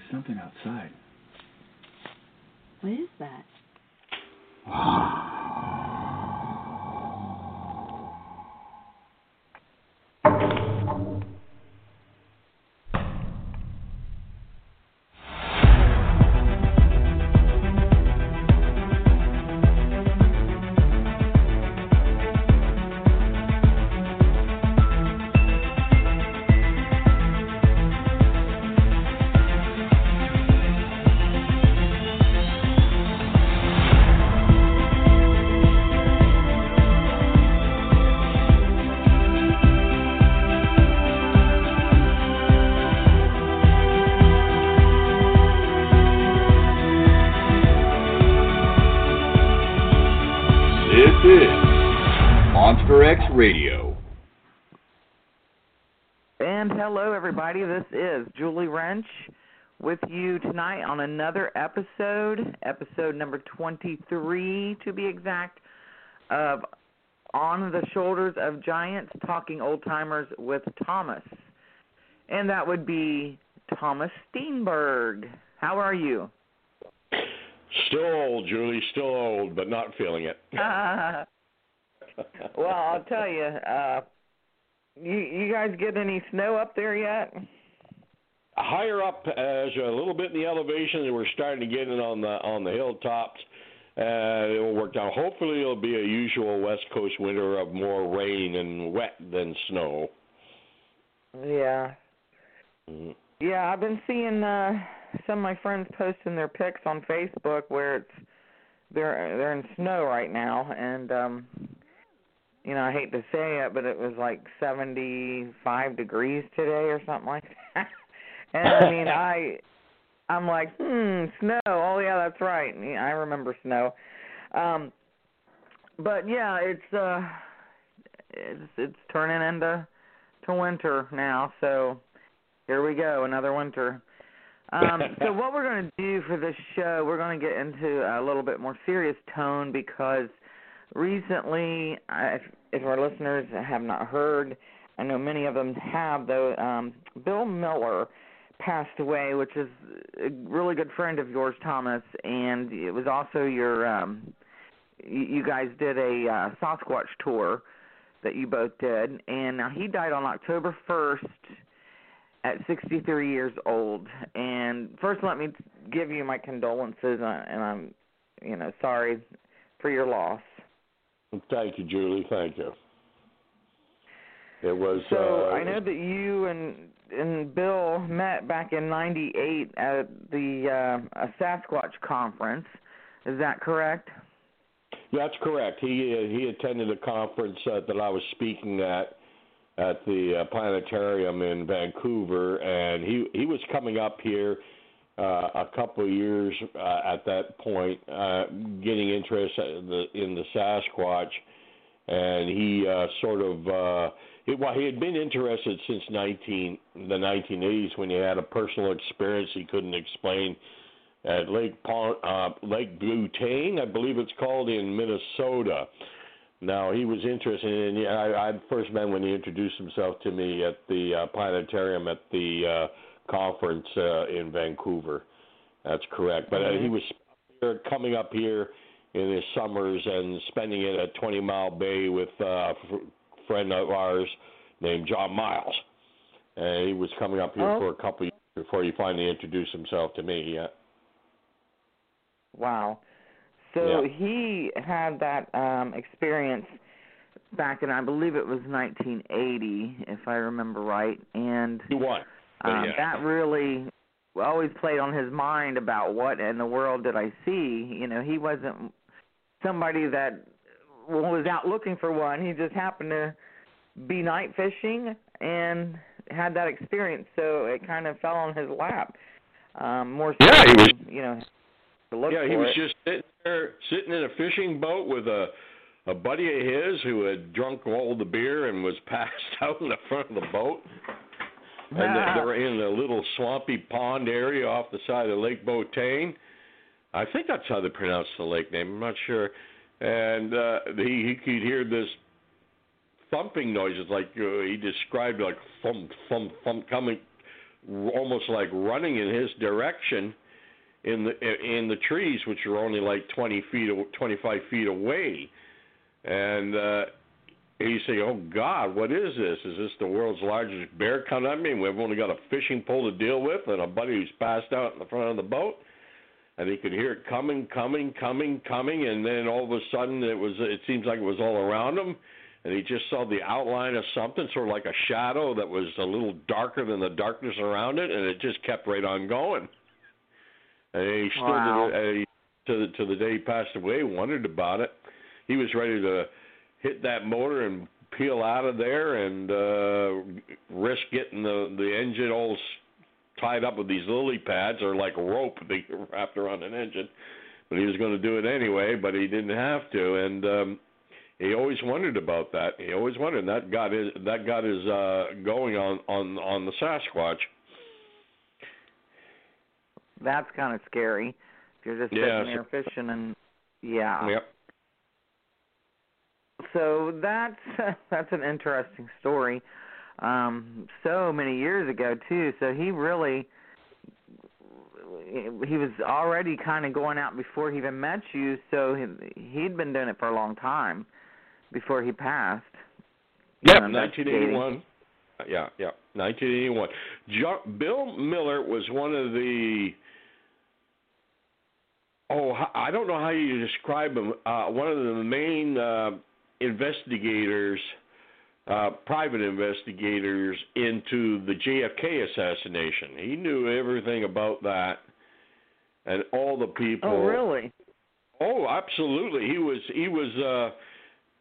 There's something outside. What is that? Wrench with you tonight on another episode, episode number 23 to be exact, of On the Shoulders of Giants Talking Old Timers with Thomas. And that would be Thomas Steenburg. How are you? Still old, Julie. Still old, but not feeling it. well, I'll tell you, uh, you you guys get any snow up there yet? Higher up, as a little bit in the elevation, we're starting to get it on the on the hilltops. Uh, it will work out. Hopefully, it'll be a usual West Coast winter of more rain and wet than snow. Yeah. Mhm. Yeah, I've been seeing uh some of my friends posting their pics on Facebook where it's they're they're in snow right now and um you know, I hate to say it, but it was like 75 degrees today or something like that. And I mean, I I'm like, "Hmm, snow. Oh yeah, that's right. Yeah, I remember snow." Um but yeah, it's uh it's it's turning into to winter now, so here we go, another winter. Um, so what we're going to do for this show, we're going to get into a little bit more serious tone because recently, I- if, if our listeners have not heard, I know many of them have though. Um, Bill Miller passed away, which is a really good friend of yours, Thomas, and it was also your. Um, you, guys did a uh, Sasquatch tour that you both did, and now he died on October first at 63 years old. And first, let me give you my condolences, uh, and I'm, you know, sorry for your loss. Thank you, Julie. Thank you. It was. So uh, I know that you and and Bill met back in '98 at the uh, a Sasquatch conference. Is that correct? That's correct. He uh, he attended a conference uh, that I was speaking at at the uh, planetarium in Vancouver, and he he was coming up here uh, a couple of years uh, at that point, uh, getting interest in the, in the Sasquatch, and he uh, sort of uh, well he had been interested since 19 the 1980s when he had a personal experience he couldn't explain at Lake Pond, uh, Lake Butane, I believe it's called in Minnesota. Now he was interested in. I, I first met when he introduced himself to me at the uh, planetarium at the uh, conference uh, in Vancouver. That's correct. But uh, he was here, coming up here in his summers and spending it at Twenty Mile Bay with uh, friend of ours named John Miles. And he was coming up here Oh. for a couple of years before he finally introduced himself to me. Yeah. Wow. So Yeah. he had that um experience back in I believe it was 1980 if I remember right and He won. um Yeah. that really always played on his mind about what in the world did I see. You know, he wasn't somebody that was out looking for one. He just happened to be night fishing and had that experience, so it kind of fell on his lap. Um more so Yeah, he was- you know to look yeah, for he was it. just sitting there, sitting in a fishing boat with a a buddy of his who had drunk all the beer and was passed out in the front of the boat. And they, they were in a little swampy pond area off the side of Lake Botane. I think that's how they pronounce the lake name. I'm not sure. And uh, he he could hear this thumping noises, like uh, he described, like thump thump thump coming almost like running in his direction in the in the trees, which are only like 20 feet, 25 feet away, and uh, he's saying, "Oh God, what is this? Is this the world's largest bear coming at me? We've only got a fishing pole to deal with, and a buddy who's passed out in the front of the boat." And he could hear it coming, coming, coming, coming, and then all of a sudden it was. It seems like it was all around him, and he just saw the outline of something, sort of like a shadow that was a little darker than the darkness around it, and it just kept right on going. And he stood Wow. to, the, uh, to the to the day he passed away, wondered about it. He was ready to hit that motor and peel out of there and uh risk getting the the engine all s- tied up with these lily pads or like rope they wrapped around an engine. But he was going to do it anyway, but he didn't have to, and um he always wondered about that. He always wondered. And that got his that got his uh going on on on the Sasquatch. That's kind of scary. If you're just Yeah, sitting there fishing and yeah. Yep. So that's that's an interesting story. Um so many years ago too. So he really he was already kind of going out before he even met you, so he he'd been doing it for a long time before he passed. Yep, Um, that's 1981. Yeah, yeah, 1981. Jo- Bill Miller was one of the. Oh, I don't know how you describe him. Uh, one of the main uh, investigators, uh, private investigators into the JFK assassination. He knew everything about that, and all the people. Oh, really? Oh, absolutely. He was he was uh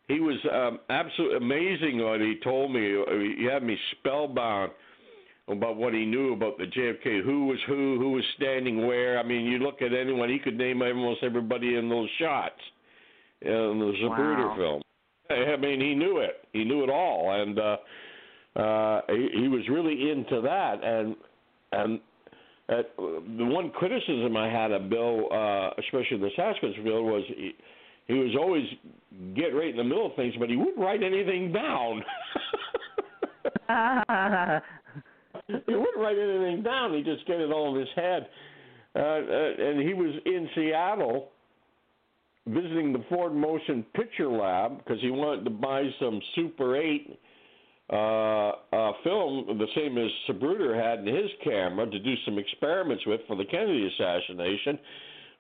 he was um absolutely amazing what he told me. He had me spellbound about what he knew about the JFK, who was who, who was standing where. I mean, you look at anyone, he could name almost everybody in those shots in the Zapruder Wow. film. I mean, he knew it. He knew it all, and uh, uh, he, he was really into that. And and uh, the one criticism I had of Bill, uh, especially the Sasquatch Bill, was he, he was always get right in the middle of things, but he wouldn't write anything down. he wouldn't write anything down. He just get it all in his head. Uh, uh, and he was in Seattle visiting the Ford Motion Picture Lab because he wanted to buy some Super 8 uh, uh, film, the same as Zapruder had in his camera, to do some experiments with for the Kennedy assassination.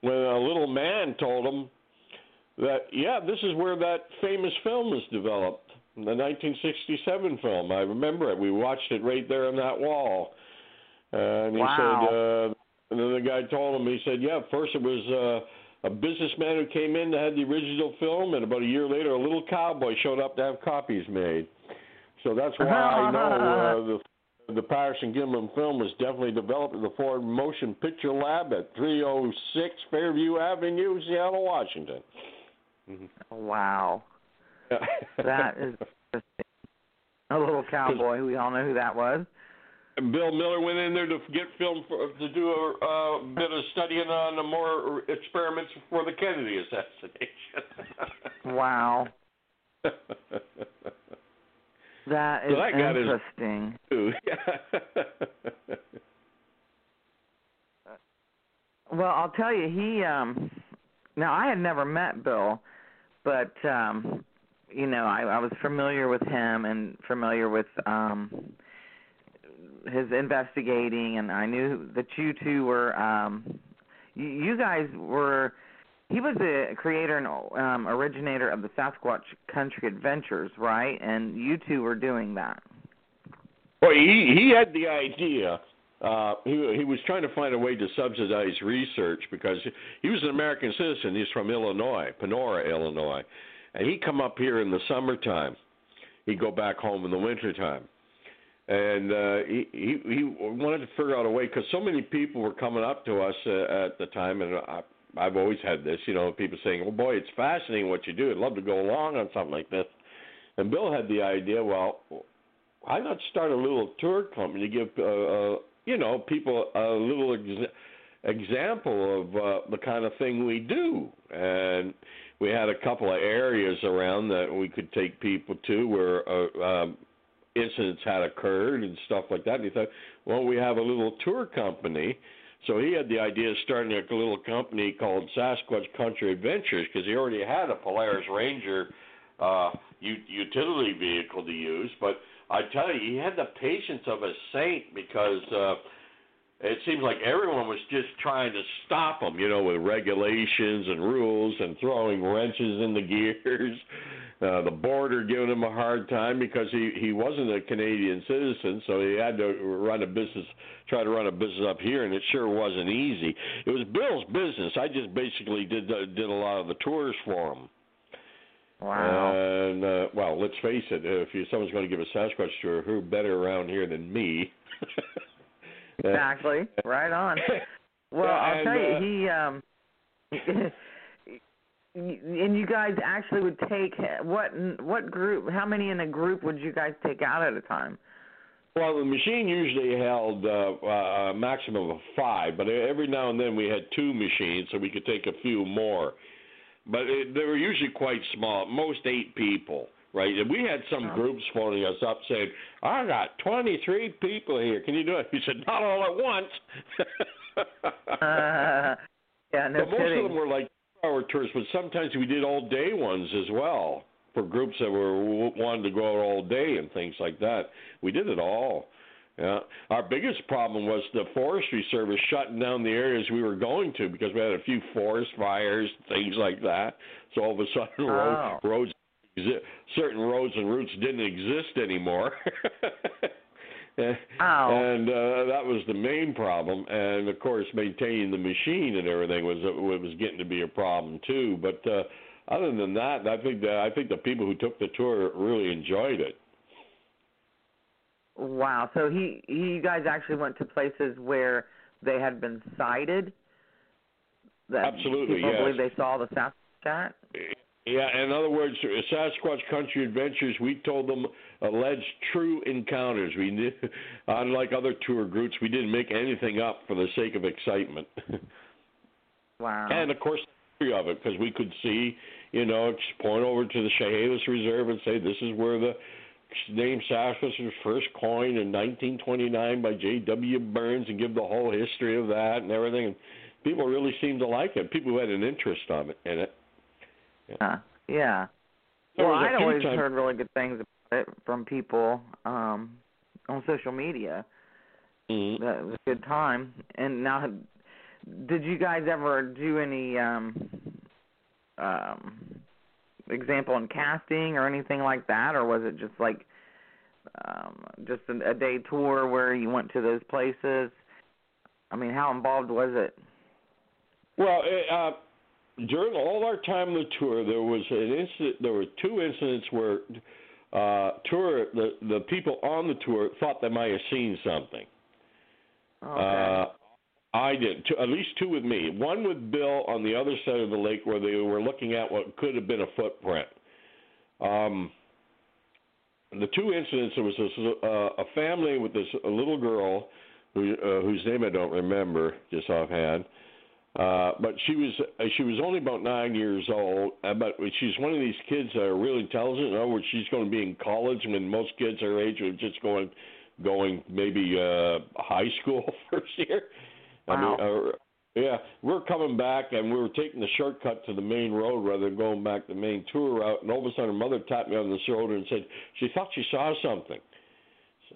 When a little man told him that, yeah, this is where that famous film was developed, the 1967 film. I remember it. We watched it right there on that wall. And he Wow. said, uh, and then the guy told him, he said, yeah, first it was uh, a businessman who came in that had the original film, and about a year later, a little cowboy showed up to have copies made. So that's why I know uh, the the Patterson Gimlin film was definitely developed at the Ford Motion Picture Lab at 306 Fairview Avenue, Seattle, Washington. Wow. That is. A little cowboy. We all know who that was. And Bill Miller went in there to get film for, to do a uh, bit of studying on the more experiments for the Kennedy assassination. Wow. That is So that his- interesting. Well, I'll tell you, he um now I had never met Bill, but um you know, I I was familiar with him and familiar with um his investigating and I knew that you two were um you, you guys were he was the creator and um originator of the Sasquatch Country Adventures, right? And you two were doing that. Well, he he had the idea. Uh, he he was trying to find a way to subsidize research because he was an American citizen. He's from Illinois, Panora, Illinois, and he'd come up here in the summertime. He'd go back home in the wintertime. And uh, he, he he wanted to figure out a way because so many people were coming up to us uh, at the time, and I, I've always had this, you know, people saying, "Oh boy, it's fascinating what you do. I'd love to go along on something like this." And Bill had the idea, well, why not start a little tour company to give uh, uh, you know people a little ex- example of uh, the kind of thing we do and we had a couple of areas around that we could take people to where uh, um, incidents had occurred and stuff like that. And he thought, well, we have a little tour company. So he had the idea of starting a little company called Sasquatch Country Adventures because he already had a Polaris Ranger uh, u- utility vehicle to use. But I tell you, he had the patience of a saint because uh, it seems like everyone was just trying to stop him, you know, with regulations and rules and throwing wrenches in the gears. Uh, the border giving him a hard time because he he wasn't a Canadian citizen, so he had to run a business, try to run a business up here, and it sure wasn't easy. It was Bill's business. I just basically did uh, did a lot of the tours for him. Wow. And uh, well, let's face it, if you, someone's going to give a Sasquatch tour, who better around here than me? exactly. Right on. Well, I'll and, tell you, uh, he um and you guys actually would take what what group how many in a group would you guys take out at a time? Well, the machine usually held uh, uh, a maximum of five, but every now and then we had two machines, so we could take a few more. But it, they were usually quite small, most eight people, right? And we had some Oh. groups phoning us up saying, "I got 23 people here. Can you do it?" We said, "Not all at once." Uh, yeah, no but most kidding. of them were like two-hour tours, but sometimes we did all-day ones as well for groups that were wanted to go out all day and things like that. We did it all. Yeah. Our biggest problem was the Forestry Service shutting down the areas we were going to because we had a few forest fires, things like that. So all of a sudden, road, Oh. roads, exi- certain roads and routes didn't exist anymore. Wow. And uh, that was the main problem, and of course, maintaining the machine and everything was was getting to be a problem too. But uh, other than that, I think that I think the people who took the tour really enjoyed it. Wow. So he, he you guys actually went to places where they had been sighted. That Absolutely, People yes. believe they saw the Sasquatch. Yeah, in other words, Sasquatch Country Adventures, we told them alleged true encounters. We knew, unlike other tour groups, we didn't make anything up for the sake of excitement. Wow. And of course, of it, because we could see, you know, point over to the Chehalis Reserve and say this is where the name Sasquatch was first coined in 1929 by J.W. Burns, and give the whole history of that and everything. And people really seemed to like it. People who had an interest on it in it. Yeah. yeah. There well, I'd always times- heard really good things about it from people um on social media. Mhm. That was a good time. And now, did you guys ever do any um um example in casting or anything like that, or was it just like um just a, a day tour where you went to those places? I mean, how involved was it? Well, it, uh, during all our time on the tour, there was an incident. There were two incidents where uh, tour the the people on the tour thought they might have seen something. Okay. Uh, I did, two, at least two with me. One with Bill on the other side of the lake where they were looking at what could have been a footprint. Um, the two incidents, there was this, uh, a family with this a little girl who, uh, whose name I don't remember just offhand. Uh, but she was uh, she was only about nine years old, uh, but she's one of these kids that are really intelligent. In other words, she's going to be in college when most kids her age are just going going maybe uh high school first year. I mean, uh, yeah, we're coming back and we were taking the shortcut to the main road rather than going back the main tour route. And all of a sudden, her mother tapped me on the shoulder and said she thought she saw something. So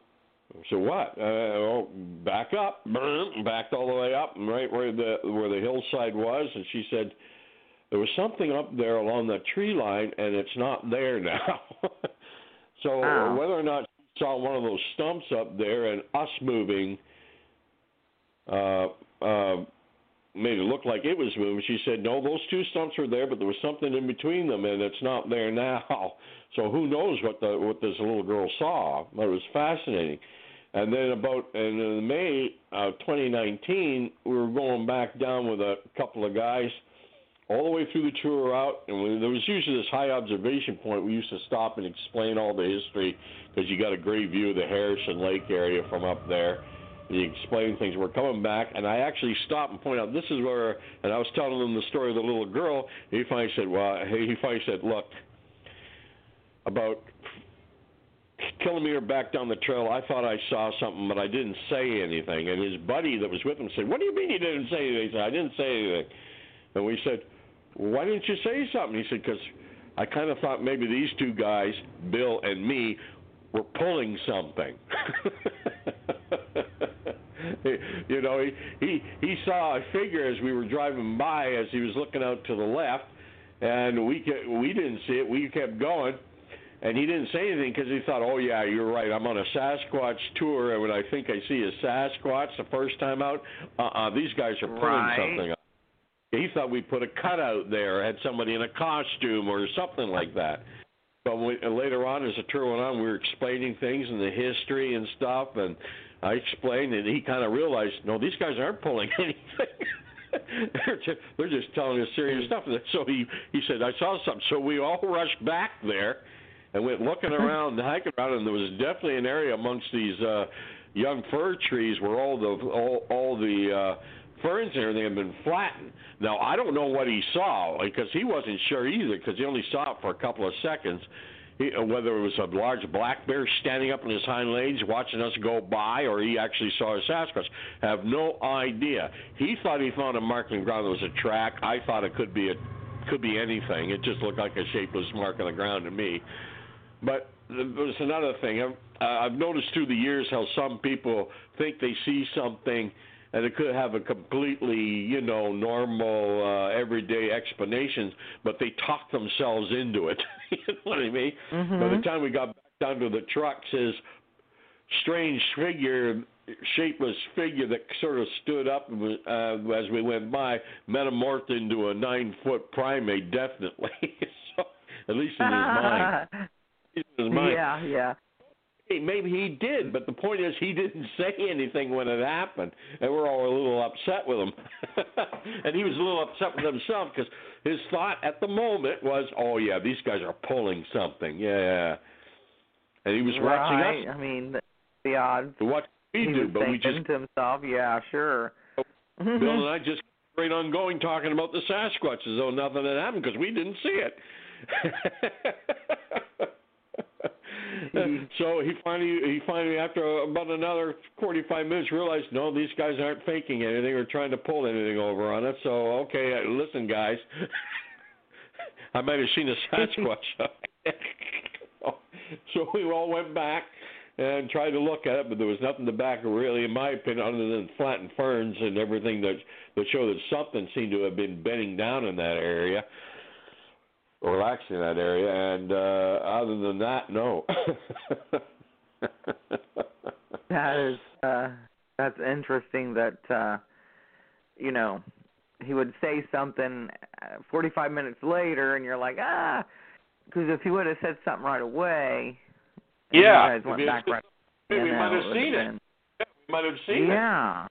I said what? Uh, well, back up, backed all the way up, and right where the where the hillside was, and she said there was something up there along that tree line, and it's not there now. so Wow. whether or not she saw one of those stumps up there and us moving, uh, uh, made it look like it was moving. She said, no, those two stumps were there, but there was something in between them, and it's not there now. So who knows what the what this little girl saw? But it was fascinating. And then about in May of 2019, we were going back down with a couple of guys all the way through the tour route, and we, there was usually this high observation point. We used to stop and explain all the history because you got a great view of the Harrison Lake area from up there. You explain things. We're coming back, and I actually stopped and point out this is where. And I was telling them the story of the little girl. He finally said, "Well," he finally said, "Look, about kilometer back down the trail, I thought I saw something, but I didn't say anything. And his buddy that was with him said, "What do you mean you didn't say anything?" He said, "I didn't say anything." And we said, "Why didn't you say something?" He said, "Because I kind of thought maybe these two guys, Bill and me, were pulling something." you know, he he he saw a figure as we were driving by as he was looking out to the left, and we ke- we didn't see it. We kept going, and he didn't say anything because he thought, "Oh yeah, you're right. I'm on a Sasquatch tour, and when I think I see a Sasquatch the first time out, uh-uh, these guys are pulling Right. something." Up. He thought we put a cutout there, had somebody in a costume or something like that. But we, later on, as the tour went on, we were explaining things and the history and stuff, and I explained, and he kind of realized, no, these guys aren't pulling anything. they're, just, they're just telling us serious stuff. So he he said, I saw something. So we all rushed back there and went looking around, hiking around, and there was definitely an area amongst these uh, young fir trees where all the all, all the uh, ferns and everything had been flattened. Now I don't know what he saw because he wasn't sure either because he only saw it for a couple of seconds. Uh, whether it was a large black bear standing up on his hind legs watching us go by, or he actually saw a Sasquatch, have no idea. He thought he found a mark on the ground that was a track. I thought it could be a could be anything. It just looked like a shapeless mark on the ground to me. But there's another thing. I've, uh, I've noticed through the years how some people think they see something and it could have a completely, you know, normal, uh, everyday explanation, but they talk themselves into it. you know what I mean? Mhm. By the time we got back down to the trucks, his strange figure, shapeless figure that sort of stood up uh, as we went by, metamorphed into a nine-foot primate, definitely. so, at least in his mind. In his mind. yeah, yeah. Maybe he did, but the point is he didn't say anything when it happened, and we're all a little upset with him. and he was a little upset with himself because his thought at the moment was, "Oh yeah, these guys are pulling something." Yeah, and he was watching right. us I mean, the, odds. what we he do, but we just to himself, yeah, sure. Bill and I just straight on going talking about the Sasquatch as though nothing had happened because we didn't see it. so he finally, he finally, after about another forty-five minutes, realized no, these guys aren't faking anything or trying to pull anything over on us. So okay, uh, listen, guys, I might have seen a Sasquatch. so we all went back and tried to look at it, but there was nothing to back it really, in my opinion, other than flattened ferns and everything that that showed that something seemed to have been bending down in that area or relaxing in that area. And uh, other than that, no. That is uh that's interesting that uh you know he would say something uh, 45 minutes later and you're like ah because if he would have said something right away Yeah, you guys went back said right Hey, we you might know, have would've seen it. been- we might have seen it, yeah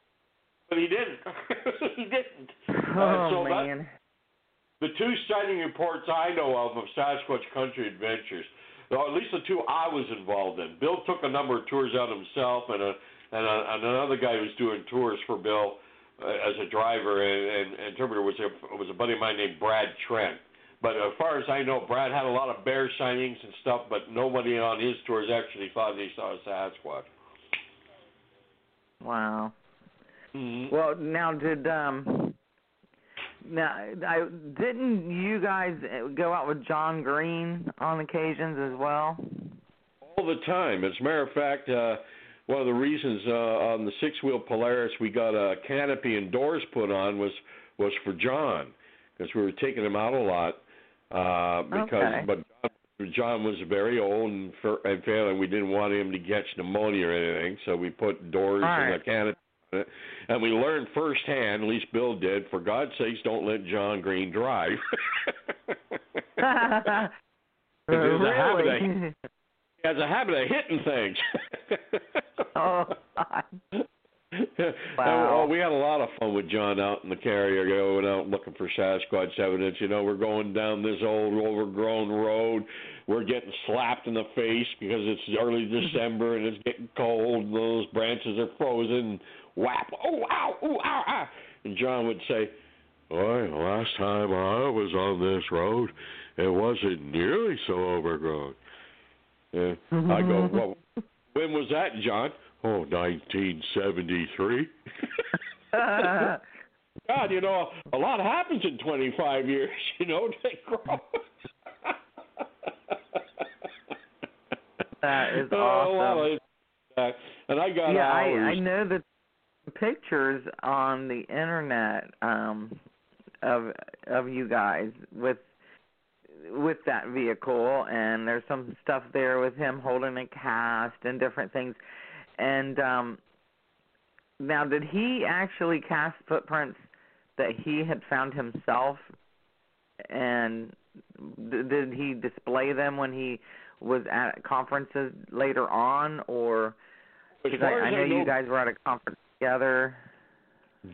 but he didn't. he didn't. oh so that- man The two sighting reports I know of of Sasquatch Country Adventures, or at least the two I was involved in. Bill took a number of tours out himself, and a and, a, and another guy who was doing tours for Bill uh, as a driver and, and interpreter was a was a buddy of mine named Brad Trent. But as far as I know, Brad had a lot of bear sightings and stuff, but nobody on his tours actually thought they saw a Sasquatch. wow Mm-hmm. well now did um now I didn't you guys go out with John Green on occasions as well all the time. As a matter of fact, uh, one of the reasons uh, on the six wheel Polaris we got a canopy and doors put on was was for John because we were taking him out a lot. Uh, because Okay. but John, John was very old and, for, and failing. We didn't want him to catch pneumonia or anything, so we put doors Right. and a canopy. It. And we learned firsthand, at least Bill did, for God's sakes, don't let John Green drive. A habit of- he has a habit of hitting things. oh, God. Wow. oh, we had a lot of fun with John out in the carrier, going out looking for Sasquatch evidence. You know, we're going down this old overgrown road. We're getting slapped in the face because it's early December and it's getting cold. And those branches are frozen. Whap! Oh, ow! Oh, ow! ow. And John would say, "Boy, last time I was on this road, it wasn't nearly so overgrown." And I go, well, when was that, John? Oh, 1973. God, you know, a lot happens in 25 years. You know, they grow. That is oh. Well, uh, and I got yeah, I. I know that pictures on the internet um of of you guys with with that vehicle and there's some stuff there with him holding a cast and different things. And um now did he actually cast footprints that he had found himself? And did he display them when he was at conferences later on or because I, I know you guys were at a conference together.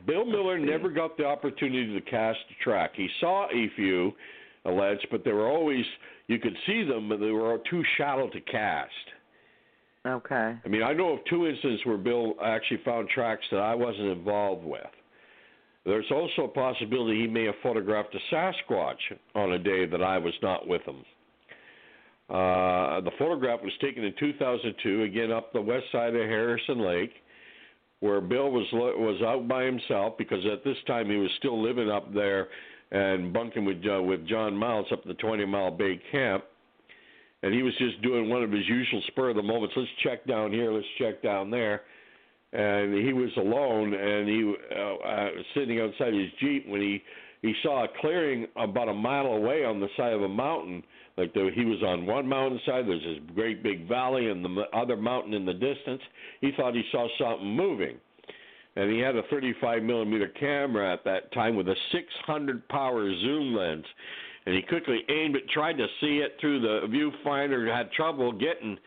Bill Miller never got the opportunity to cast a track. He saw a few alleged, but they were always you could see them, but they were too shallow to cast. Okay. I mean, I know of two instances where Bill actually found tracks that I wasn't involved with. There's also a possibility he may have photographed a Sasquatch on a day that I was not with him. Uh, the photograph was taken in 2002, again up the west side of Harrison Lake, where Bill was was out by himself because at this time he was still living up there and bunking with uh, with John Miles up at the 20 Mile Bay Camp, and he was just doing one of his usual spur of the moments. Let's check down here. Let's check down there. And he was alone, and he uh, uh, sitting outside his jeep when he he saw a clearing about a mile away on the side of a mountain. Like the, he was on one mountainside, there's this great big valley, and the other mountain in the distance. He thought he saw something moving, and he had a 35 millimeter camera at that time with a 600 power zoom lens, and he quickly aimed it, tried to see it through the viewfinder, had trouble getting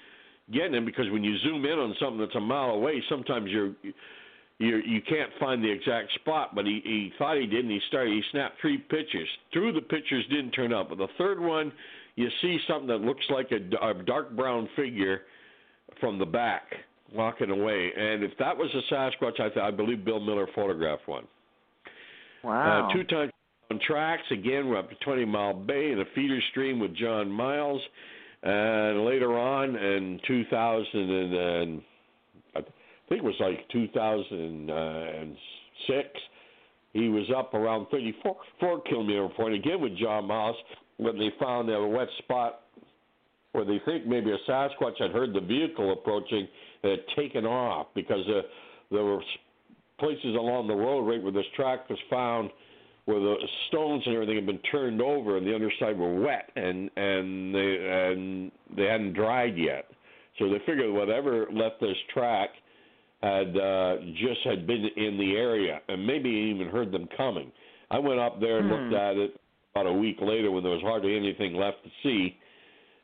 getting it because when you zoom in on something that's a mile away, sometimes you're you you can't find the exact spot, but he he thought he did, and he started. He snapped three pictures. Two of the pictures didn't turn up, but the third one, you see something that looks like a, a dark brown figure from the back walking away. And if that was a Sasquatch, I th- I believe Bill Miller photographed one. Wow. Uh, two times on tracks. Again, we're up to 20 Mile Bay in a feeder stream with John Miles. And later on in 2000 and, and I think it was like 2006, he was up around 34 four kilometer point again with John Miles when they found a wet spot where they think maybe a Sasquatch had heard the vehicle approaching and had taken off because uh, there were places along the road right where this track was found where the stones and everything had been turned over and the underside were wet and and they and they hadn't dried yet. So they figured whatever left this track had uh, just had been in the area and maybe even heard them coming. I went up there and looked at it about a week later when there was hardly anything left to see.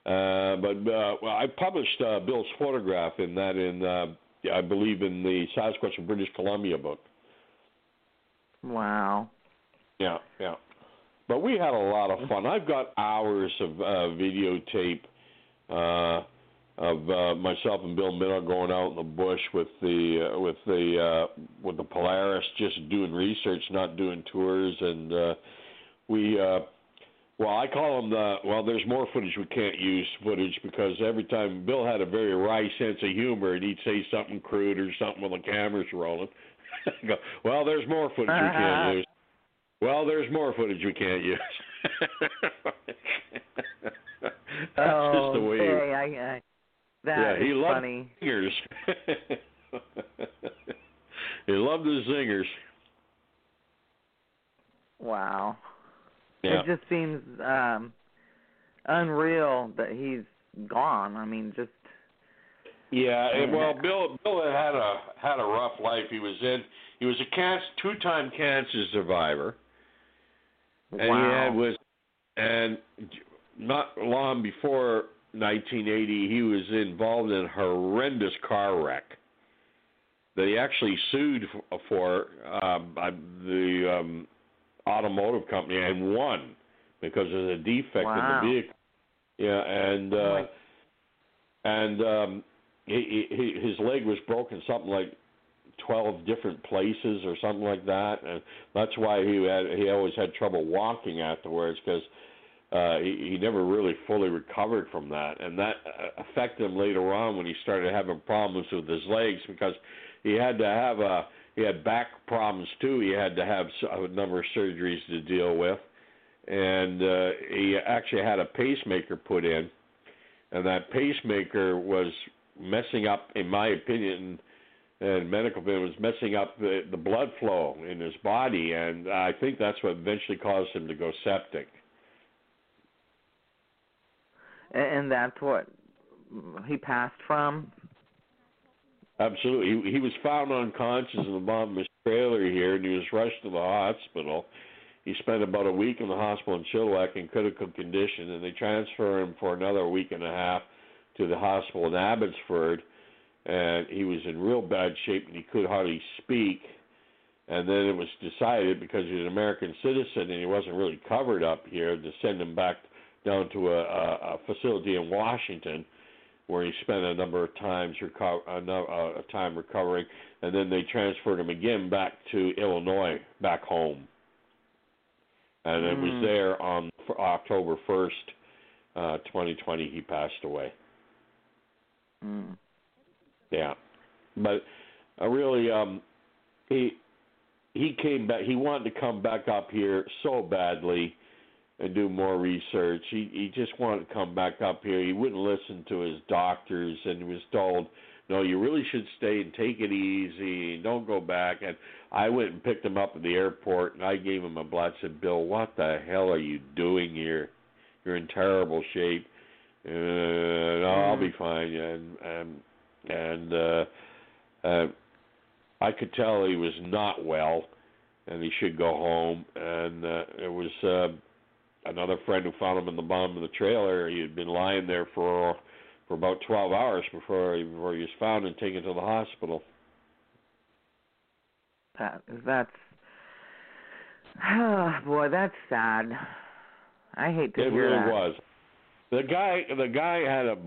Uh, but uh, well, I published uh, Bill's photograph in that in uh, I believe in the Sasquatch of British Columbia book. wow. Yeah, yeah. But we had a lot of fun. I've got hours of uh, videotape uh, of uh, myself and Bill Miller going out in the bush with the uh, with the uh, with the Polaris, just doing research, not doing tours, and uh, we. Uh, well, I call them the. Well, there's more footage we can't use footage because every time Bill had a very wry sense of humor, and he'd say something crude or something when the camera's rolling. Go, well, there's more footage we can't use. Well, there's more footage we can't use. That's oh, just the way. okay. I, I, that yeah, he loved funny. zingers. he loved the zingers. Wow. Yeah. It just seems um unreal that he's gone. I mean, just Yeah, and well, Bill Bill had a had a rough life. He was in. He was a cancer, two-time cancer survivor, and he had was, and not long before 1980, he was involved in a horrendous car wreck that he actually sued for um, the um, automotive company and won because of the defect Wow. in the vehicle. Yeah, and uh, Oh and um, he, he, his leg was broken something like twelve different places or something like that, and that's why he had he always had trouble walking afterwards because uh, he, he never really fully recovered from that, and that uh, affected him later on when he started having problems with his legs because he had to have a he had back problems too. He had to have a number of surgeries to deal with, and uh, he actually had a pacemaker put in, and that pacemaker was messing up, in my opinion, and medical opinion, was messing up the, the blood flow in his body, and I think that's what eventually caused him to go septic. And that's what he passed from. Absolutely. He, he was found unconscious in the bottom of his trailer here, and he was rushed to the hospital. He spent about a week in the hospital in Chilliwack in critical condition, and they transferred him for another week and a half to the hospital in Abbotsford. And he was in real bad shape, and he could hardly speak. And then it was decided because he's an American citizen and he wasn't really covered up here to send him back down to a, a, a facility in Washington where he spent a number of times reco- a, a time recovering, and then they transferred him again back to Illinois, back home. And mm. it was hmm. there on October 1st, uh, 2020, he passed away. Mm. Yeah, but uh, really, um, he he came back. He wanted to come back up here so badly and do more research. He he just wanted to come back up here. He wouldn't listen to his doctors, and he was told, "No, you really should stay and take it easy. Don't go back." And I went and picked him up at the airport, and I gave him a blood. Said, "Bill, what the hell are you doing here? You're in terrible shape." Uh, no, I'll be fine. And and and uh, uh, I could tell he was not well, and he should go home. And uh, it was. Uh, another friend who found him in the bottom of the trailer. He had been lying there for for about 12 hours before he, before he was found and taken to the hospital. That that's oh, boy, that's sad. I hate to it hear really that. It really was. The guy, the guy had a.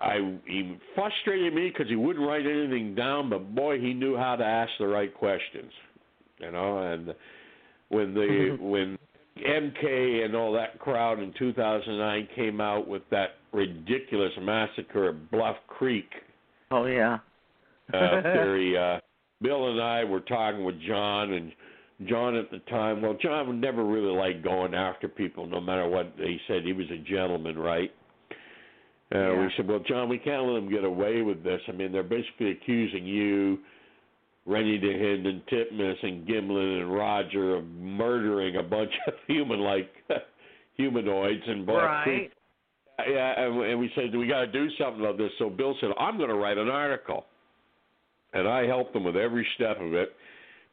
I he frustrated me because he wouldn't write anything down, but boy, he knew how to ask the right questions. You know, and when the when MK and all that crowd in 2009 came out with that ridiculous massacre at Bluff Creek. Oh yeah. uh, theory. Uh, Bill and I were talking with John, and John at the time. Well, John would never really like going after people, no matter what they said. He was a gentleman, right? Uh, yeah. We said, well, John, we can't let them get away with this. I mean, they're basically accusing you René Dahinden, Titmus, and Gimlin and Roger of murdering a bunch of human-like humanoids and Black right. Creek. Yeah, and, and we said we got to do something about this. So Bill said, "I'm going to write an article," and I helped him with every step of it.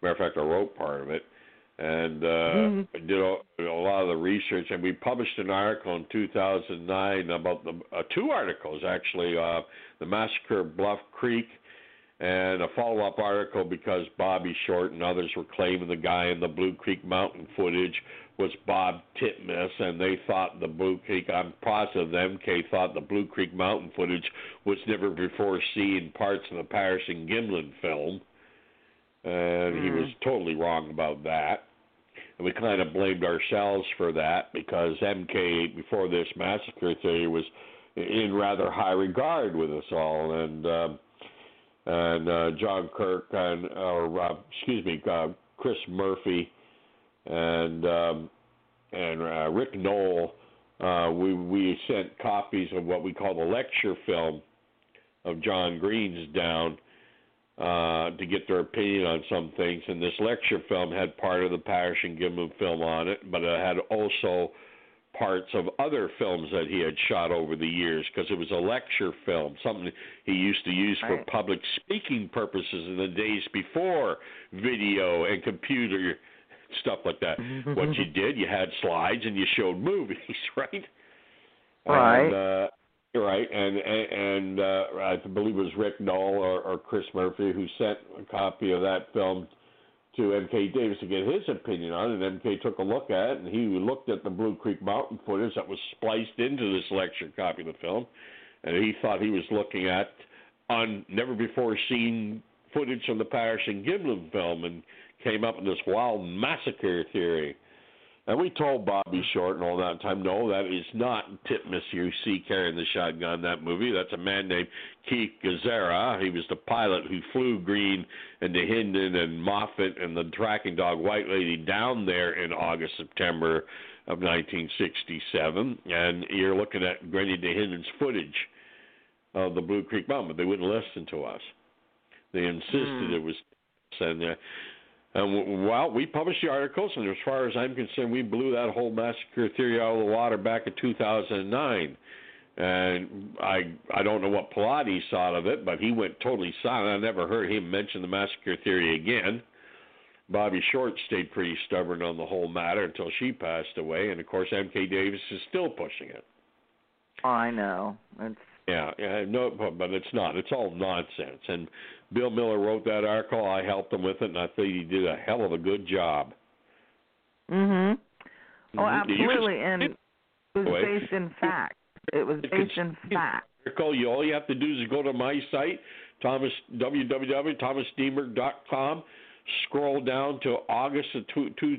Matter of fact, I wrote part of it, and uh, mm-hmm. did a, a lot of the research. And we published an article in 2009 about the uh, two articles actually, uh, the massacre of Bluff Creek and a follow up article because Bobby Short and others were claiming the guy in the Blue Creek Mountain footage was Bob Titmus, and they thought the Blue Creek, I'm positive MK thought the Blue Creek Mountain footage was never before seen parts of the Paris and Gimlin film. And mm. he was mm-hmm. totally wrong about that. And we kind of blamed ourselves for that because MK, before this massacre theory, was in rather high regard with us all. And, uh, and uh, John Kirk and or uh, excuse me, uh, Chris Murphy and um, and uh, Rick Noll. Uh, we we sent copies of what we call the lecture film of John Green's down uh, to get their opinion on some things. And this lecture film had part of the Patterson Gimlin film on it, but it had also parts of other films that he had shot over the years because it was a lecture film, something he used to use for right. public speaking purposes in the days before video and computer stuff like that. what you did, you had slides and you showed movies, right? Right. And, uh, right, and and, and uh, I believe it was Rick Noll or, or Chris Murphy who sent a copy of that film to MK Davis to get his opinion on it. And MK took a look at it, and he looked at the Blue Creek Mountain footage that was spliced into this lecture copy of the film, and he thought he was looking at on never before seen footage from the Patterson Gimlin film, and came up with this wild massacre theory. And we told Bobby Short and all that time, no, that is not Titmus you see carrying the shotgun in that movie. That's a man named Keith Gazzara. He was the pilot who flew Green and Dahinden and Moffat and the tracking dog White Lady down there in August, September of 1967. And you're looking at René Dahinden's footage of the Blue Creek bomb, but they wouldn't listen to us. They insisted Hmm. it was and uh, and well, we published the articles, and as far as I'm concerned, we blew that whole massacre theory out of the water back in 2009. And I I don't know what Pilates thought of it, but he went totally silent. I never heard him mention the massacre theory again. Bobbie Short stayed pretty stubborn on the whole matter until she passed away, and of course M.K. Davis is still pushing it. I know. It's Yeah, yeah, no, but, but it's not. It's all nonsense. And Bill Miller wrote that article. I helped him with it, and I think he did a hell of a good job. mhm. Oh, Mhm. Can absolutely, and it was based in fact. It was based in fact. article. You all you have to do is go to my site, Thomas www.thomassteenburg.com. Scroll down to August of two, two,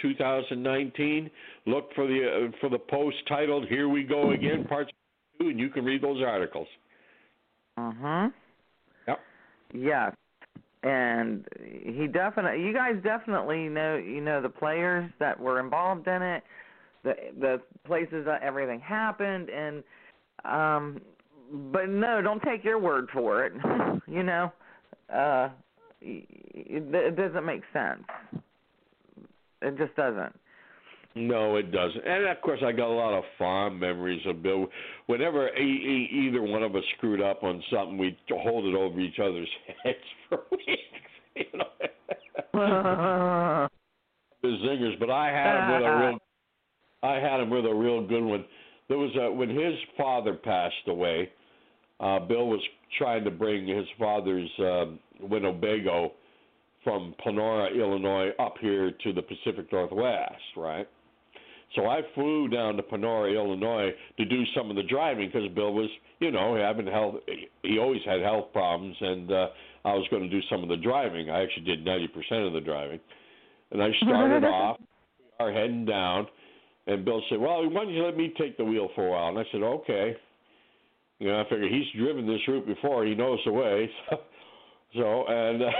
2019. Look for the uh, for the post titled "Here We Go Again," parts two, and you can read those articles. Mhm. Yep. Yes. And he definitely you guys definitely know you know the players that were involved in it, the the places that everything happened and um but no, don't take your word for it. you know. Uh it, it doesn't make sense. It just doesn't. No, it doesn't. And of course, I got a lot of fond memories of Bill. Whenever e- e- either one of us screwed up on something, we'd hold it over each other's heads for weeks. You know, the zingers. But I had him with a real. I had him with a real good one. There was a when his father passed away. Uh, Bill was trying to bring his father's um, Winnebago from Peoria, Illinois, up here to the Pacific Northwest, right? So I flew down to Peoria, Illinois, to do some of the driving because Bill was, you know, having health. He always had health problems, and uh, I was going to do some of the driving. I actually did ninety percent of the driving, and I started off. We are heading down, and Bill said, "Well, why don't you let me take the wheel for a while?" And I said, "Okay." You know, I figured he's driven this route before; he knows the way. So, so and uh,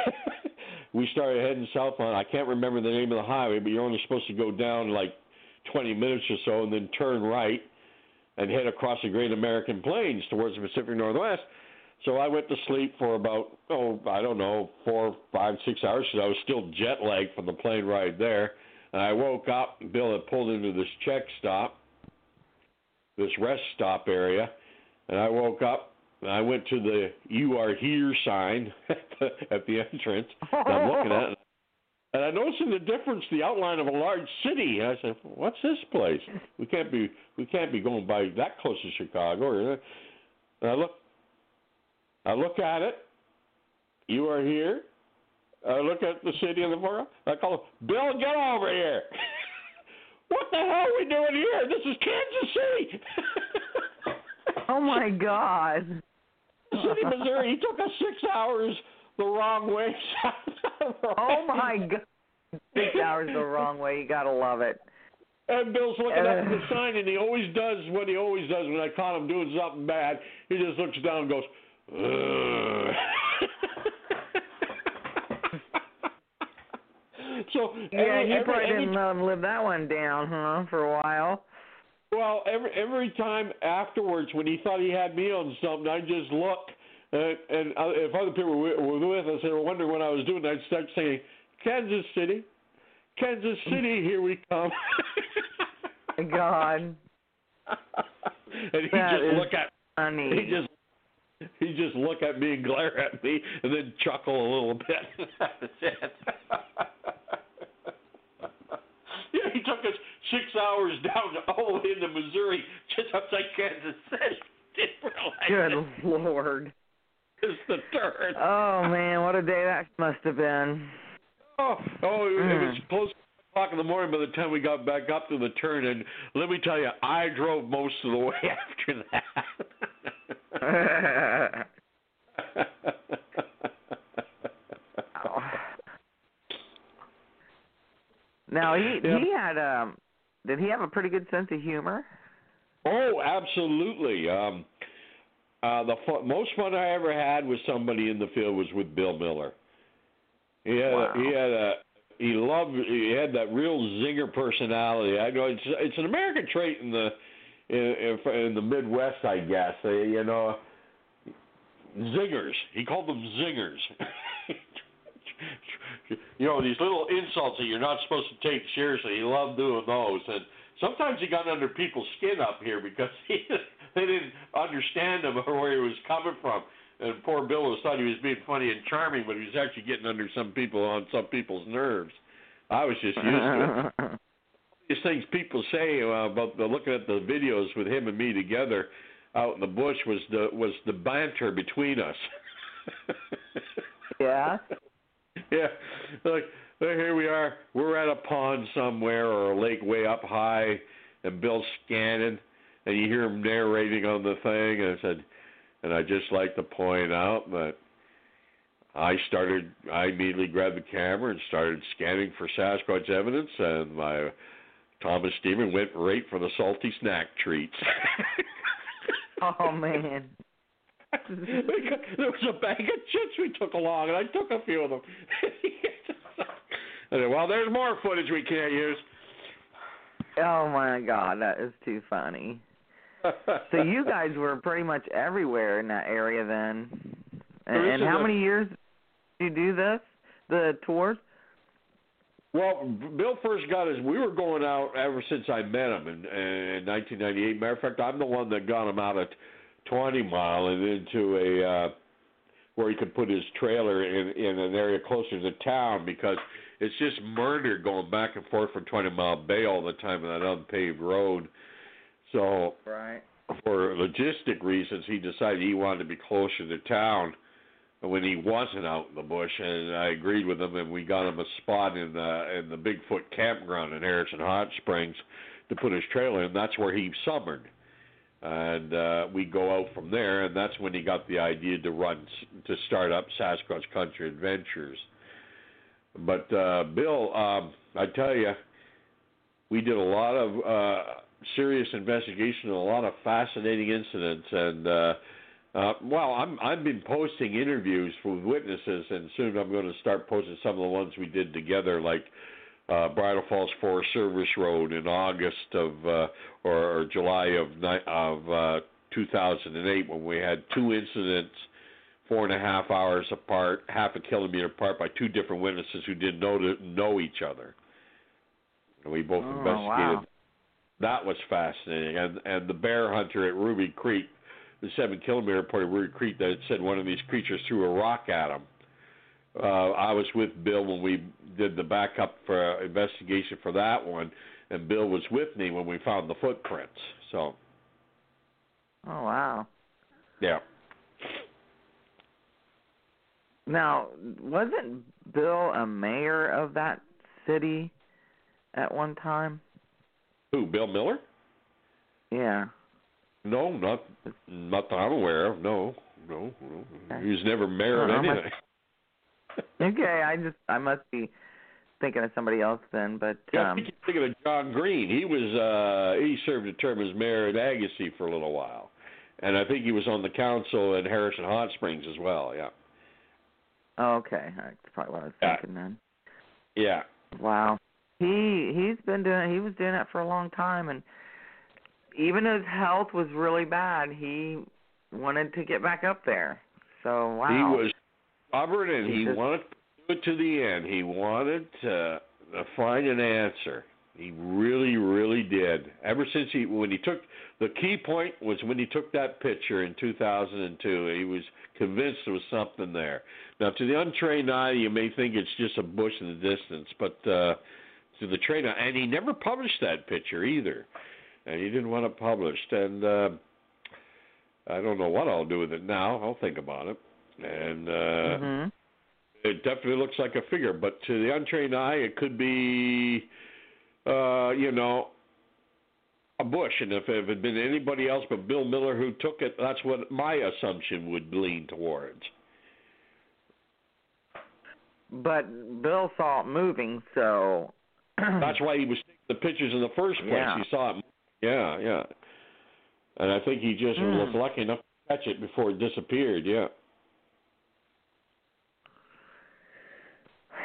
we started heading southbound. I can't remember the name of the highway, but you're only supposed to go down like 20 minutes or so, and then turn right and head across the Great American Plains towards the Pacific Northwest. So I went to sleep for about oh I don't know four, five, six hours because I was still jet lagged from the plane ride there. And I woke up. Bill had pulled into this check stop, this rest stop area, and I woke up and I went to the "You are here" sign at the entrance. And I'm looking at it, and I noticed the difference, the outline of a large city. And I said, "What's this place? We can't be, we can't be going by that close to Chicago." And I look, I look at it. You are here. I look at the city in the foreground. I call Bill, get over here. what the hell are we doing here? This is Kansas City. Oh my god. City, Missouri. He took us six hours the wrong way. Oh my god. Six hours the wrong way. You gotta love it. And Bill's looking up at the Uh. sign, and he always does what he always does when I caught him doing something bad. He just looks down and goes, so Yeah, every, he every, probably every didn't um, live that one down, huh, for a while. Well, every every time afterwards, when he thought he had me on something, I just look, and, and if other people were, with us, they were wondering what I was doing. I'd start saying, "Kansas City, Kansas City, here we come." God, and he just look at he just he just look at me and glare at me, and then chuckle a little bit. That's it. yeah, he took us six hours down all the way into Missouri, just outside Kansas City. Didn't realize Good lord. Was the turn. Oh man, what a day that must have been. Oh, oh, it, it was Mm. close to o'clock in the morning by the time we got back up to the turn, and let me tell you, I drove most of the way after that. now he Yeah. he had um did he have a pretty good sense of humor? Oh, absolutely. Um, uh, the fu- most fun I ever had with somebody in the field was with Bill Miller. He had Wow. a, he had a he loved he had that real zinger personality. I know it's it's an American trait in the in, in, in the Midwest, I guess. They, you know, zingers. He called them zingers. you know these little insults that you're not supposed to take seriously. He loved doing those, and sometimes he got under people's skin up here because he they didn't understand him or where he was coming from. And poor Bill was thought he was being funny and charming, but he was actually getting under some people on some people's nerves. I was just used to it. These things people say uh, about the, looking at the videos with him and me together out in the bush was the was the banter between us. yeah. yeah, like here we are. We're at a pond somewhere or a lake way up high, and Bill's scanning, and you hear him narrating on the thing. And I said, and I just like to point out that I started. I immediately grabbed the camera and started scanning for Sasquatch evidence, and my Thomas Steenburg went right for the salty snack treats. Oh man. there was a bag of chips we took along, and I took a few of them. I said, well, there's more footage we can't use. Oh my god, that is too funny. So you guys were pretty much everywhere in that area then. And, and how a- many years did you do this? The tours? Well, Bill first got us. We were going out ever since I met him in, in 1998. Matter of fact, I'm the one that got him out at 20 Mile and into a uh, where he could put his trailer in in an area closer to town because it's just murder going back and forth from 20 Mile Bay all the time on that unpaved road. So Right. for logistic reasons, he decided he wanted to be closer to town when he wasn't out in the bush, and I agreed with him, and we got him a spot in the in the Bigfoot campground in Harrison Hot Springs to put his trailer in. That's where he summered, and uh, we go out from there, and that's when he got the idea to run to start up Sasquatch Country Adventures. But uh, Bill, um, I tell you, we did a lot of uh, serious investigation, and a lot of fascinating incidents, and uh, uh, well, I'm I've been posting interviews with witnesses, and soon I'm going to start posting some of the ones we did together, like uh, Bridal Falls Forest Service Road in August of uh, or, or July of ni- of uh, 2008 when we had two incidents, four and a half hours apart, half a kilometer apart, by two different witnesses who didn't know to know each other. And we both Oh, investigated wow. That was fascinating. And and the bear hunter at Ruby Creek, the seven kilometer report at Ruby Creek that said one of these creatures threw a rock at him. Uh, I was with Bill when we did the backup for investigation for that one, and Bill was with me when we found the footprints. So Oh wow. yeah, Now, wasn't Bill a mayor of that city at one time? Who? Bill Miller? Yeah. No, not not that I'm aware of. No, no, no. Okay. He was never mayor of Uh, I'm anything. Okay, I just I must be thinking of somebody else then, but Yeah, um I think you're thinking of John Green. He was uh he served a term as mayor at Agassiz for a little while. And I think he was on the council in Harrison Hot Springs as well, yeah. oh, okay. That's probably what I was Yeah. thinking then. Yeah. Wow. He he's been doing he was doing that for a long time and even his health was really bad, he wanted to get back up there. So wow. He was stubborn and he Jesus. wanted to do it to the end. He wanted to, to find an answer. He really, really did. Ever since he when he took the key point was when he took that picture in 2002. He was convinced there was something there. Now, to the untrained eye, you may think it's just a bush in the distance, but uh, to the trained eye, and he never published that picture either, and he didn't want it published. And uh, I don't know what I'll do with it now. I'll think about it. And uh, Mhm. it definitely looks like a figure, but to the untrained eye, it could be, uh, you know, a bush. And if it had been anybody else but Bill Miller who took it, that's what my assumption would lean towards. But Bill saw it moving, so That's why he was taking the pictures in the first place. Yeah. He saw it. Yeah, yeah. And I think he just was Mm. lucky enough to catch it before it disappeared. Yeah.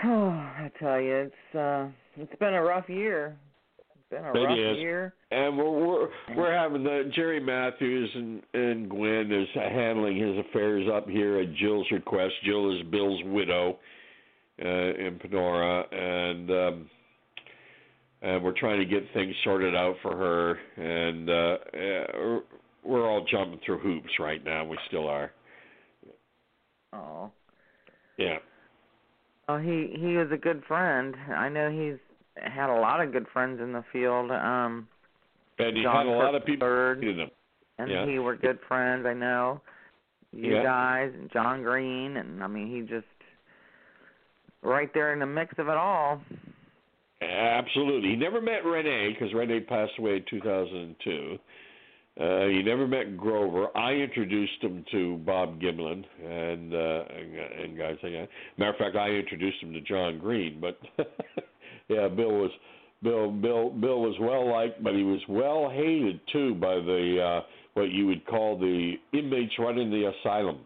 Oh, I tell you, it's uh, it's been a rough year. It's been a It rough is. year. And we're we're, we're having the Jerry Matthews and and Gwen is handling his affairs up here at Jill's request. Jill is Bill's widow uh, in Peoria, and um, and we're trying to get things sorted out for her. And uh, uh, we're- all jumping through hoops right now. We still are. Oh. Yeah. Oh, he he was a good friend. I know he's had a lot of good friends in the field. Um, And he John had a lot of people Kirkford in him. and Yeah. he were good friends. I know you Yeah. guys and John Green, and I mean he just right there in the mix of it all. Absolutely. He never met René because René passed away in 2002. Uh, he never met Grover. I introduced him to Bob Gimlin and uh, and, and guys like that. Matter of fact, I introduced him to John Green. But yeah, Bill was Bill Bill Bill was well liked, but he was well hated too by the uh, what you would call the inmates running the asylum.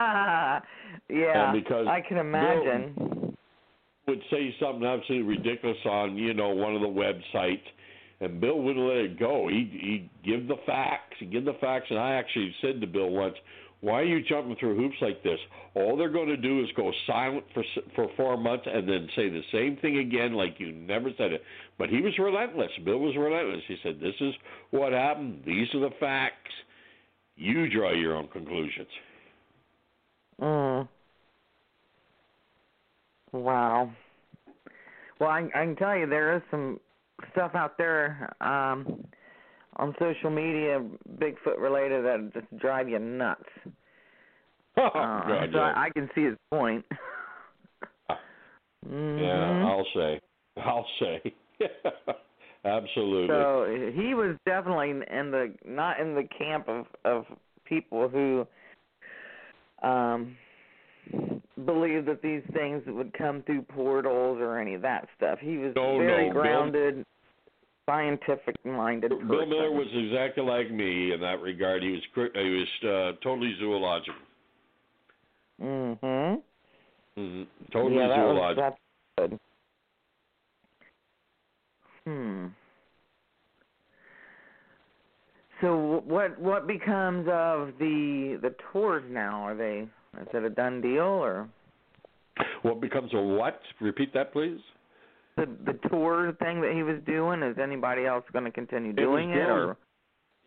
Uh, yeah, And because I can imagine. Would say something absolutely ridiculous on you know one of the websites, and Bill wouldn't let it go. He'd, he'd give the facts, he'd give the facts, and I actually said to Bill once, "Why are you jumping through hoops like this? All they're going to do is go silent for for four months and then say the same thing again, like you never said it." But he was relentless. Bill was relentless. He said, "This is what happened. These are the facts. You draw your own conclusions." Mm. Wow. Well, I, I can tell you there is some stuff out there um, on social media, Bigfoot related, that just drive you nuts. Oh, Uh, God, so yeah. I, I can see his point. Mhm. Yeah, I'll say. I'll say. Absolutely. So he was definitely in the not in the camp of of people who um believe that these things would come through portals or any of that stuff. He was No, very no, Bill- grounded, scientific minded Bill person. Miller was exactly like me in that regard. He was he was uh, totally zoological. Mhm. hmm Totally yeah, that was, zoological. that's good. Hmm. So what what becomes of the the tours now? Are they is it a done deal or What becomes a what? Repeat that, please. the the tour thing that he was doing? Is anybody else going to continue doing it, Bill's- or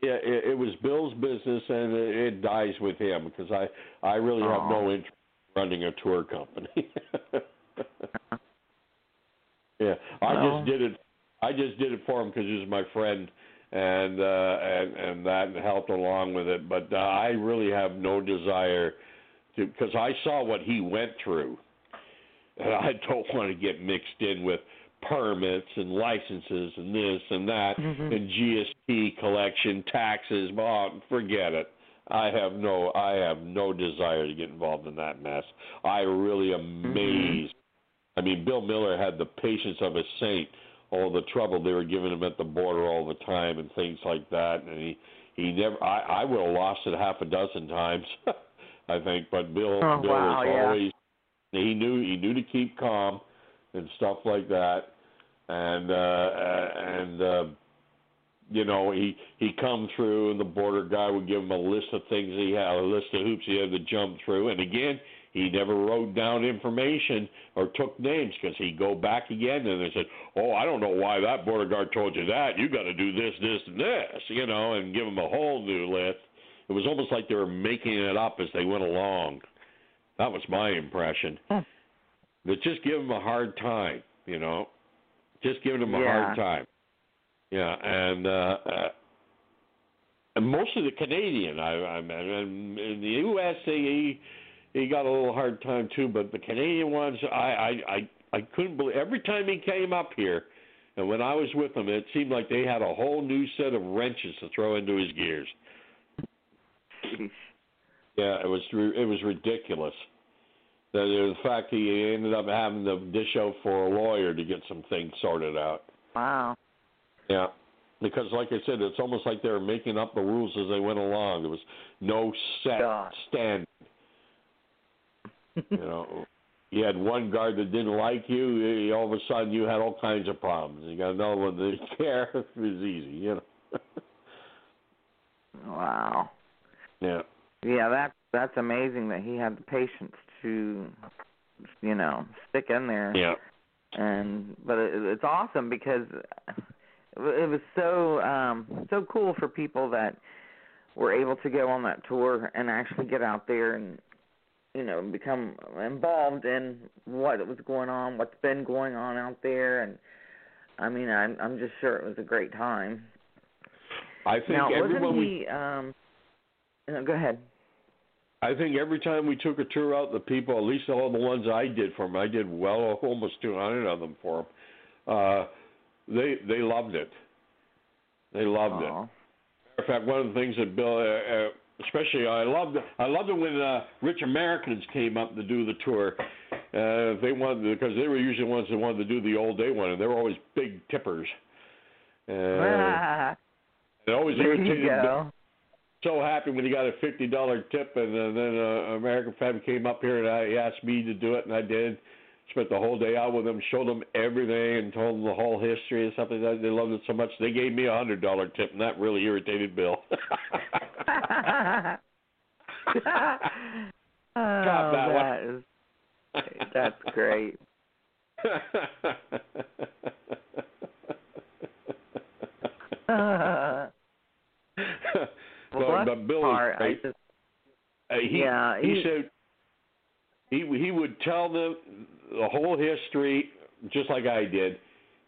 Yeah, it, it was Bill's business, and it, it dies with him because I I really have no interest in running a tour company. yeah, I Well. just did it. I just did it for him because he was my friend, and uh, and and that helped along with it. But uh, I really have no desire because I saw what he went through, and I don't want to get mixed in with permits and licenses and this and that Mhm. and GST collection, taxes. Oh, forget it. I have no I have no desire to get involved in that mess. I really am amazed. I mean, Bill Miller had the patience of a saint. All the trouble they were giving him at the border all the time and things like that, and he he never. I I would have lost it half a dozen times, I think. But Bill Oh, Bill wow, was yeah. always he knew he knew to keep calm and stuff like that, and uh, uh, and. uh you know, he he come through, and the border guy would give him a list of things he had, a list of hoops he had to jump through. And again, he never wrote down information or took names because he'd go back again and they said, "Oh, I don't know why that border guard told you that. You got to do this, this, and this," you know, and give him a whole new list. It was almost like they were making it up as they went along. That was my impression. Hmm. But just give him a hard time, you know, just giving him a Yeah. hard time. Yeah, and uh, uh and mostly the Canadian. I, I and in the U.S. he he got a little hard time too, but the Canadian ones, I I I, I couldn't believe every time he came up here, and when I was with him, it seemed like they had a whole new set of wrenches to throw into his gears. Yeah, it was it was ridiculous. That the fact he ended up having to dish out for a lawyer to get some things sorted out. Wow. Yeah. Because like I said, it's almost like they were making up the rules as they went along. There was no set God. standard. you know, you had one guard that didn't like you, you- all of a sudden you had all kinds of problems. You got another one that didn't care. It was easy, you know. Wow. Yeah. Yeah, that that's amazing that he had the patience to, you know, stick in there. Yeah. And but it, it's awesome because it was so um so cool for people that were able to go on that tour and actually get out there and you know become involved in what was going on, what's been going on out there, and I mean I'm I'm just sure it was a great time. I think now everyone wasn't we he? Um, no, go ahead. I think every time we took a tour out, the people, at least all the ones I did for them, I did well almost 200 of them for them. Uh, they they loved it. They loved it. Aw. In fact, one of the things that Bill, uh, uh, especially I loved, I loved it when uh, rich Americans came up to do the tour. Uh, they wanted because they were usually the ones that wanted to do the old day one, and they were always big tippers. Uh, it always there irritated Bill. So happy when he got a fifty dollar tip, and then, then uh, American Fab came up here and I, he asked me to do it, and I did. Spent the whole day out with them, showed them everything, and told them the whole history and stuff like that. They loved it so much they gave me a hundred dollar tip, and that really irritated Bill. oh, that that is that's great. well, No, bless but Bill his was. I just Uh, he, Yeah, he he- said he he would tell them the whole history just like I did.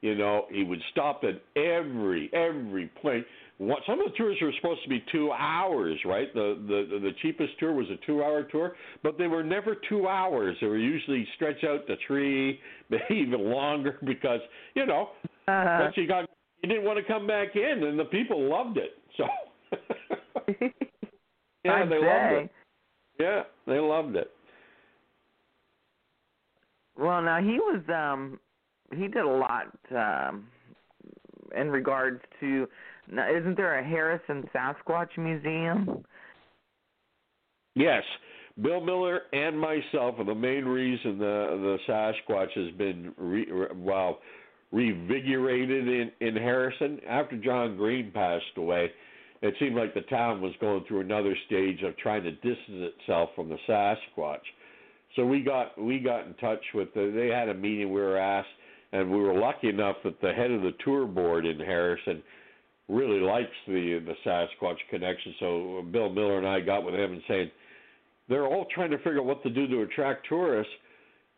You know, he would stop at every every point. What some of the tours were supposed to be two hours, right? The the the cheapest tour was a two hour tour, but they were never two hours. They were usually stretched out to three, maybe even longer because you know uh, once you got you didn't want to come back in, and the people loved it. So yeah, they loved it. Yeah, they loved it. Well, now he was um he did a lot um in regards to now isn't there a Harrison Sasquatch museum? Yes, Bill Miller and myself are the main reason the the Sasquatch has been re, re, well revigorated in in Harrison after John Green passed away. It seemed like the town was going through another stage of trying to distance itself from the Sasquatch. So we got we got in touch with the, they had a meeting we were asked and we were lucky enough that the head of the tour board in Harrison really likes the the Sasquatch connection. So Bill Miller and I got with him and saying they're all trying to figure out what to do to attract tourists.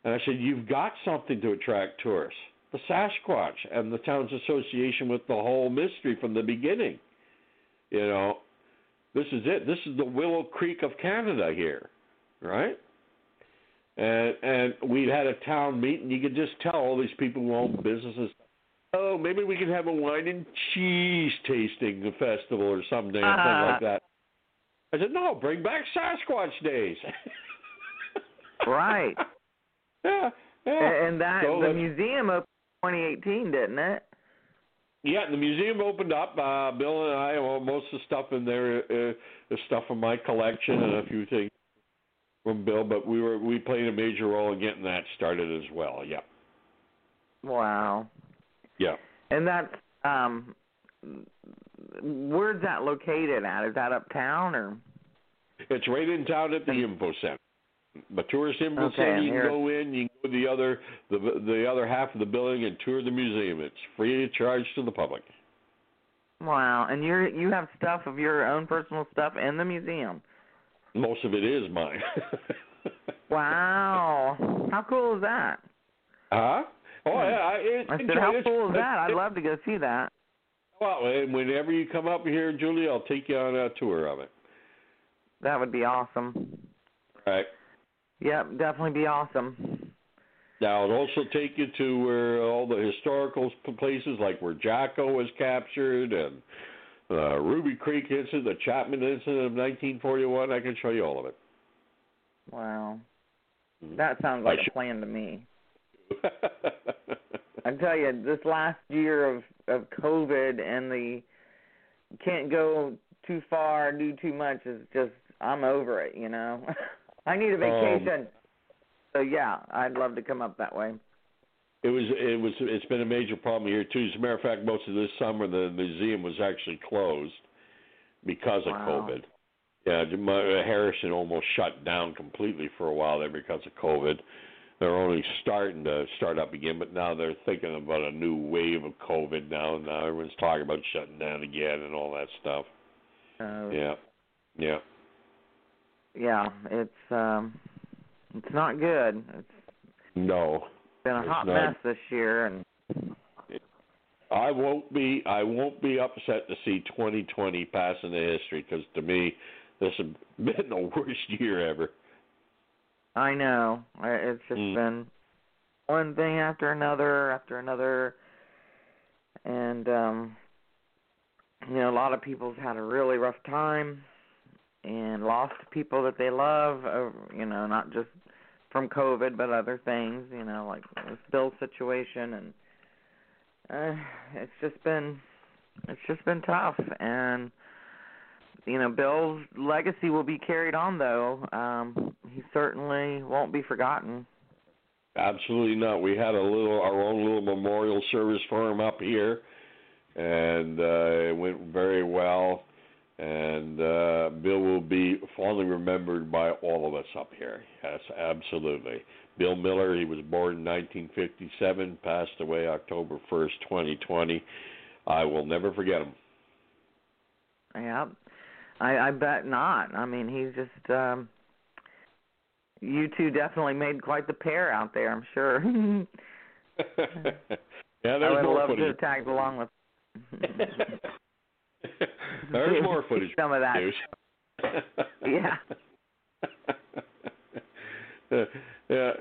And I said, You've got something to attract tourists. The Sasquatch and the town's association with the whole mystery from the beginning. You know, this is it. This is the Willow Creek of Canada here, right? And and we had a town meeting. You could just tell all these people who own businesses. Oh, maybe we could have a wine and cheese tasting festival or some damn thing like uh-huh. that. I said, no, bring back Sasquatch days. Right. yeah, yeah. And that So the museum opened in 2018, didn't it? Yeah, the museum opened up. Uh, Bill and I, well, most of the stuff in there uh, is stuff from my collection and a few things from Bill. But we were we played a major role in getting that started as well. Yeah, Wow. yeah. And that's um where's that located at? Is that uptown or It's right in town at the info center. The tourist info Okay. You can go in. You can go to the other the the other half of the building and tour the museum. It's free of charge to the public. Wow, and you're you have stuff of your own personal stuff in the museum. Most of it is mine. Wow. How cool is that? Huh? Oh yeah. I, it, I said, how it. cool is that? I'd love to go see that. Well, and whenever you come up here, Julie, I'll take you on a tour of it. That would be awesome. Right. Yep, definitely be awesome. Now, it'll also take you to where all the historical places, like where Jacko was captured and uh, Ruby Creek incident, the Chapman incident of 1941. I can show you all of it. Wow. That sounds like I a should- plan to me. I tell you, this last year of of COVID and the can't go too far, do too much is just I'm over it. You know, I need a Um, vacation. so yeah, I'd love to come up that way. It was it was it's been a major problem here too. As a matter of fact, most of this summer the museum was actually closed because of Wow. COVID. Yeah, uh, Harrison almost shut down completely for a while there because of COVID. They're only starting to start up again, but now they're thinking about a new wave of COVID now. Now everyone's talking about shutting down again and all that stuff. So Yeah, yeah. Yeah, it's um, it's not good. It's No, been a hot not. mess this year, and I won't be. I won't be upset to see 2020 pass into history because to me, this has been the worst year ever. I know it's just Mm. been one thing after another after another, and um, you know a lot of people's had a really rough time and lost people that they love. You know, not just from COVID, but other things. You know, like this Bill situation, and uh, it's just been it's just been tough and you know bill's legacy will be carried on though um he certainly won't be forgotten Absolutely not. We had a little our own little memorial service for him up here, and uh, it went very well. And uh, Bill will be fondly remembered by all of us up here. Yes, absolutely. Bill Miller. He was born in 1957, passed away October 1st, 2020. I will never forget him. yeah i i bet not i mean he's just um you two definitely made quite the pair out there i'm sure yeah, i would love to have tagged along with there's more footage. some of that News. Yeah. Uh, yeah,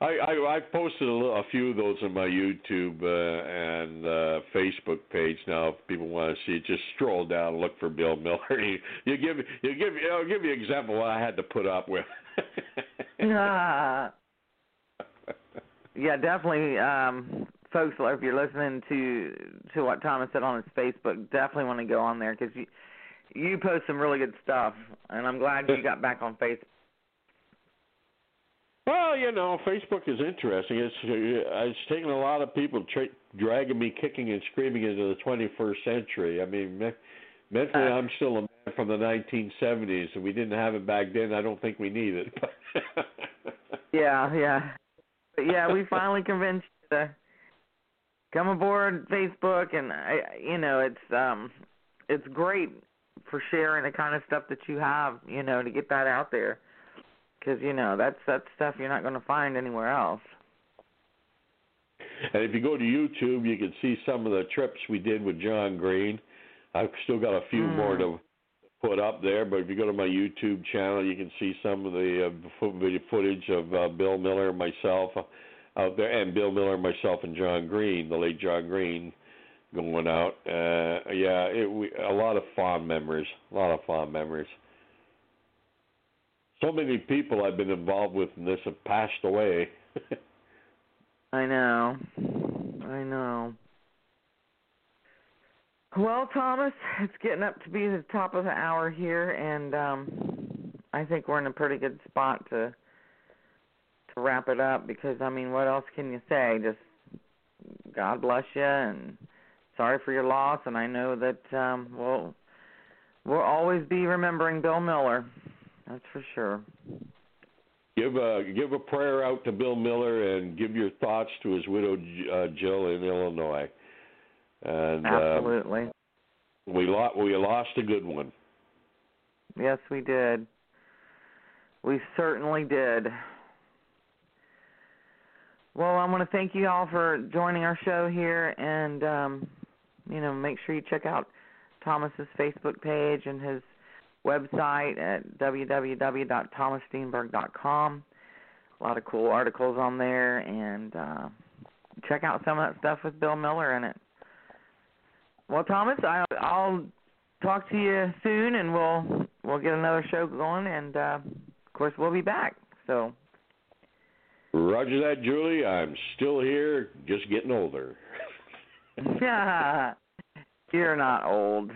I, I I posted a, little, a few of those on my YouTube uh, and uh, Facebook page. Now, if people want to see it, just stroll down and look for Bill Miller. You, you give you give I'll give you an example of what I had to put up with. Ah. yeah definitely um folks if you're listening to to what thomas said on his facebook definitely want to go on there because you you post some really good stuff and i'm glad you got back on facebook Well, you know, Facebook is interesting. It's uh, it's taken a lot of people tra- dragging me kicking and screaming into the 21st century. I mean, me- mentally, Uh. I'm still a man from the 1970s, and we didn't have it back then. I don't think we need it. yeah yeah but yeah we finally convinced you to come aboard facebook and i you know it's um it's great for sharing the kind of stuff that you have you know to get that out there because you know that's that's stuff you're not going to find anywhere else And if you go to YouTube, you can see some of the trips we did with John Green. I've still got a few Mm. more to put up there, but if you go to my YouTube channel, you can see some of the uh, footage of uh, Bill Miller and myself uh, out there, and Bill Miller, myself, and John Green, the late John Green, going out. Uh, yeah, it, we, a lot of fond memories. A lot of fond memories. So many people I've been involved with in this have passed away. I know. I know. Well, Thomas, it's getting up to be the top of the hour here and um I think we're in a pretty good spot to to wrap it up because I mean, what else can you say? Just God bless you and sorry for your loss and I know that um we'll we'll always be remembering Bill Miller. That's for sure. Give a give a prayer out to Bill Miller and give your thoughts to his widow uh, Jill in Illinois. And uh, Absolutely. we lost we lost a good one. Yes, we did. We certainly did. Well, I want to thank you all for joining our show here, and um, you know, make sure you check out Thomas's Facebook page and his website at www.thomassteenburg.com. A lot of cool articles on there, and uh, check out some of that stuff with Bill Miller in it. Well, Thomas, I, I'll talk to you soon, and we'll we'll get another show going, and uh, of course we'll be back. So Roger that, Julie. I'm still here, just getting older. You're not old.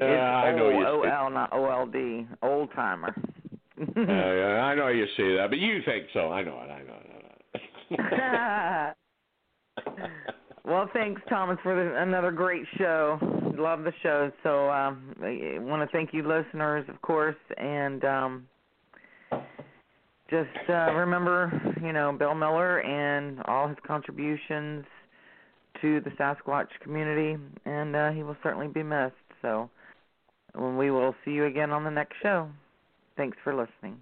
Uh, I know you. O L, not O L D. Old timer. Uh, I know you say that, but you think so. I know it. I know it. I know it. well, thanks, Thomas, for the, another great show. Love the show. So, um, I want to thank you, listeners, of course, and um, just uh, remember, you know, Bill Miller and all his contributions to the Sasquatch community, and uh, he will certainly be missed. So, we will see you again on the next show. Thanks for listening.